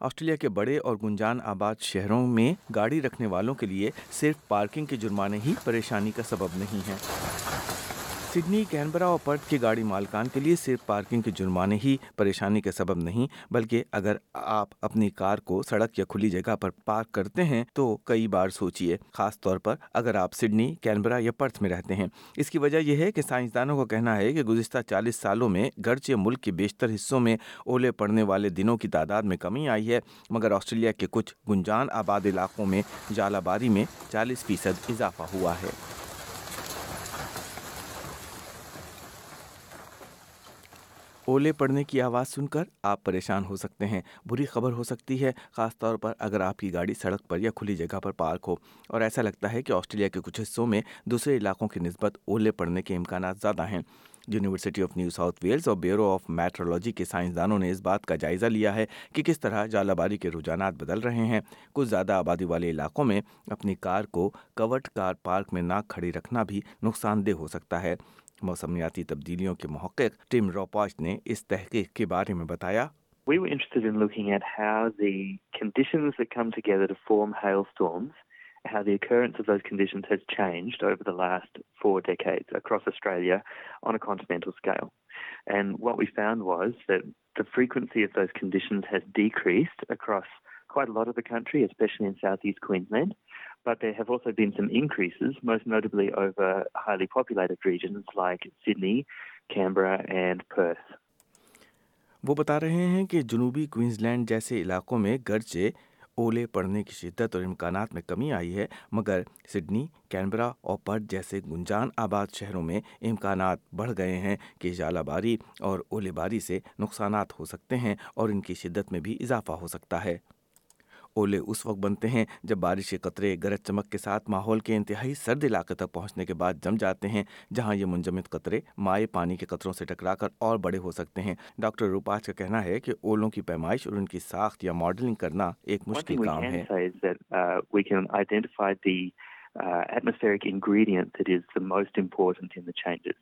Australia کے بڑے اور گنجان آباد شہروں میں گاڑی رکھنے والوں کے لیے صرف پارکنگ کے جرمانے ہی پریشانی کا سبب نہیں ہیں سڈنی کینبرا اور پرتھ کی گاڑی مالکان کے لیے صرف پارکنگ کے جرمانے ہی پریشانی کے سبب نہیں، بلکہ اگر آپ اپنی کار کو سڑک یا کھلی جگہ پر پارک کرتے ہیں تو کئی بار سوچئے، خاص طور پر اگر آپ سڈنی، کینبرا یا پرتھ میں رہتے ہیں۔ اس کی وجہ یہ ہے کہ سائنسدانوں کا کہنا ہے کہ گزشتہ چالیس سالوں میں گرچہ ملک کے بیشتر حصوں میں اولے پڑنے والے دنوں کی تعداد میں کمی آئی ہے، مگر آسٹریلیا کے کچھ گنجان آباد علاقوں میں جالہ باری میں چالیس فیصد اضافہ ہوا ہے۔ اولے پڑنے کی آواز سن کر آپ پریشان ہو سکتے ہیں۔ بری خبر ہو سکتی ہے، خاص طور پر اگر آپ کی گاڑی سڑک پر یا کھلی جگہ پر پارک ہو۔ اور ایسا لگتا ہے کہ آسٹریلیا کے کچھ حصوں میں دوسرے علاقوں کی نسبت اولے پڑنے کے امکانات زیادہ ہیں۔ University of New South Wales اور بیورو آف میٹرولوجی کے سائنسدانوں نے اس بات کا جائزہ لیا ہے کہ کس طرح جالہ باری کے رجحانات بدل رہے ہیں۔ کچھ زیادہ آبادی والے علاقوں میں اپنی کار کو کورڈ کار پارک میں نہ کھڑی رکھنا بھی نقصان دہ ہو سکتا ہے۔ موسمیاتی تبدیلیوں کے محقق ٹیم روپاش نے اس تحقیق کے بارے میں بتایا We were interested in looking at how the conditions that come together to form hailstorms, how the occurrence of those conditions has changed over the last four decades across Australia on a continental scale. And what we found was that the frequency of those conditions has decreased across quite a lot of the country, especially in southeast Queensland. But there have also been some increases, most notably over highly populated regions like Sydney, Canberra and Perth. وہ بتا رہے ہیں کہ جنوبی Queens land جیسے علاقوں میں گرچہ اولے پڑنے کی شدت اور امکانات میں کمی آئی ہے مگر سڈنی کینبرا اور پرت جیسے گنجان آباد شہروں میں امکانات بڑھ گئے ہیں کہ جالہ باری اور اولے باری سے نقصانات ہو سکتے ہیں اور ان کی شدت میں بھی اضافہ ہو سکتا ہے اولے اس وقت بنتے ہیں جب بارش کے قطرے گرج چمک کے ساتھ ماحول کے انتہائی سرد علاقے تک پہنچنے کے بعد جم جاتے ہیں جہاں یہ منجمد قطرے مائع پانی کے قطروں سے ٹکرا کر اور بڑے ہو سکتے ہیں ڈاکٹر روپاچ کا کہنا ہے کہ اولوں کی پیمائش اور ان کی ساخت یا ماڈلنگ کرنا ایک مشکل کام ہے Uh, atmospheric ingredient that is the most important in the changes.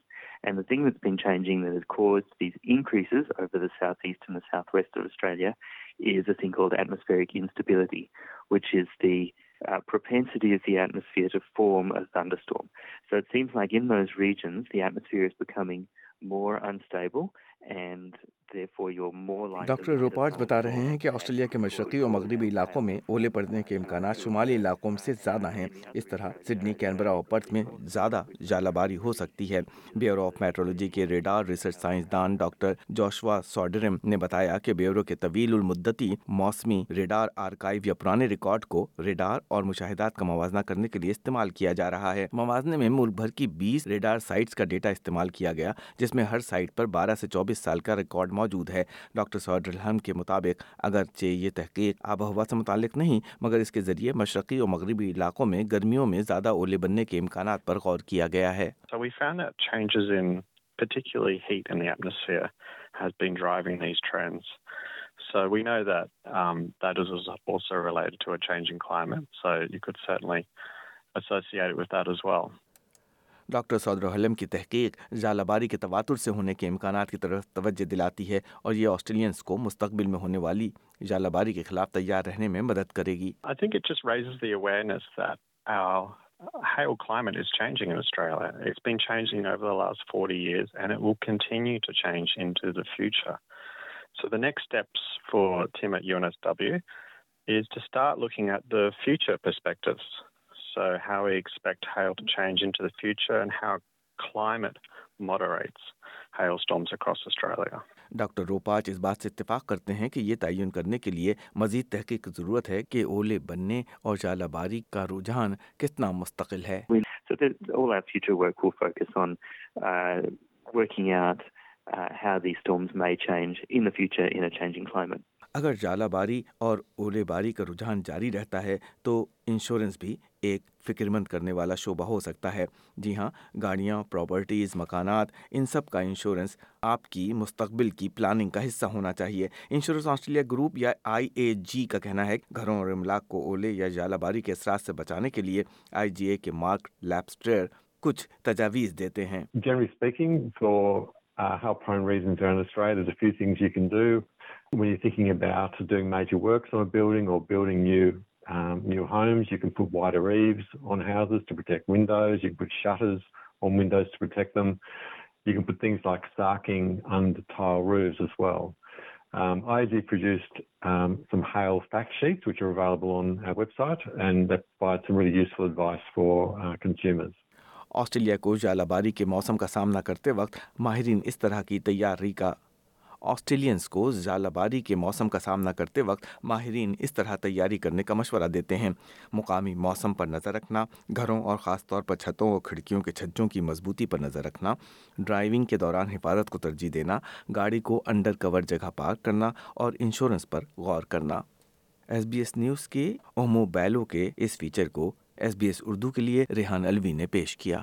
And the thing that's been changing that has caused these increases over the southeast and the southwest of Australia is a thing called atmospheric instability, which is the uh, propensity of the atmosphere to form a thunderstorm. So it seems like in those regions, the atmosphere is becoming more unstable and doctor Raupach بتا رہے ہیں کہ Australia کے مشرقی اور مغربی علاقوں میں اولے پڑنے کے امکانات شمالی علاقوں سے زیادہ ہیں۔ اس طرح سڈنی کینبرا اور پرتھ میں زیادہ جالہ باری ہو سکتی ہے۔ بیورو آف میٹرولوجی کے ریڈار ریسرچ سائنسدان ڈاکٹر جوشوا سوڈرم نے بتایا کہ بیورو کے طویل المدتی موسمی ریڈار آرکائیو یا پرانے ریکارڈ کو ریڈار اور مشاہدات کا موازنہ کرنے کے لیے استعمال کیا جا رہا ہے۔ موازنے میں ملک بھر کی بیس ریڈار سائٹس کا ڈیٹا استعمال کیا گیا جس میں ہر سائٹ پر بارہ سے چوبیس سال کا ریکارڈ موجود ہے۔ ڈاکٹر کے مطابق اگرچہ یہ تحقیق آب و ہوا سے متعلق نہیں، مگر اس کے ذریعے مشرقی اور مغربی علاقوں میں گرمیوں میں زیادہ اولے بننے کے امکانات پر غور کیا گیا ہے۔ So ڈاکٹر سعود الحلم کی تحقیق ژالہ باری کے تواتر سے ہونے کے امکانات کی طرف توجہ دلاتی ہے اور یہ آسٹریلینس کو مستقبل میں ہونے والی ژالہ باری کے خلاف تیار رہنے میں مدد کرے گی۔ Have climate is changing in Australia it's been changing over the last forty years and it will continue to change into the future so the next steps for them at UNSW is to start looking at the future perspectives so how we expect hail to change into the future and how climate moderates hailstorms across Australia. Doctor Raupach اس بات سے اتفاق کرتے ہیں کہ یہ تعین کرنے کے لیے مزید تحقیق ضرورت ہے کہ اولے بننے اور جالہ باری کا رجحان کتنا مستقل ہے so how these storms may change in the future in a changing climate. اگر جالہ باری اور اولے باری کا رجحان جاری رہتا ہے تو انشورنس بھی ایک فکر مند کرنے والا شعبہ ہو سکتا ہے۔ جی ہاں گاڑیاں پراپرٹیز مکانات ان سب کا انشورنس آپ کی مستقبل کی پلاننگ کا حصہ ہونا چاہیے۔ انشورنس آسٹریلیا گروپ یا آئی اے جی کا کہنا ہے گھروں اور املاک کو اولے یا جالہ باری کے اثرات سے بچانے کے لیے آئی جی اے کے مارک لیپسٹر کچھ تجاویز دیتے ہیں۔ Generally speaking, for uh, how prone regions are in Australia, there's a few things you can do. When you're thinking about doing major works on a building or building new um, new homes, you can put wider eaves on houses to protect windows. You can put shutters on windows to protect them. You can put things like sarking under tile roofs as well. Um, IAG produced um, some hail fact sheets, which are available on our website, and that provide some really useful advice for uh, consumers. Australia کو جالہ باری کے موسم کا سامنا کرتے وقت ماہرین اس طرح کی تیاری کا آسٹریلینس کو ژالہ باری کے موسم کا سامنا کرتے وقت ماہرین اس طرح تیاری کرنے کا مشورہ دیتے ہیں۔ مقامی موسم پر نظر رکھنا، گھروں اور خاص طور پر چھتوں اور کھڑکیوں کے چھجوں کی مضبوطی پر نظر رکھنا، ڈرائیونگ کے دوران حفاظت کو ترجیح دینا، گاڑی کو انڈر کور جگہ پارک کرنا اور انشورنس پر غور کرنا۔ ایس بی ایس نیوز کے اومو بیلو کے اس فیچر کو ایس بی ایس اردو کے لیے ریحان الوی نے پیش کیا۔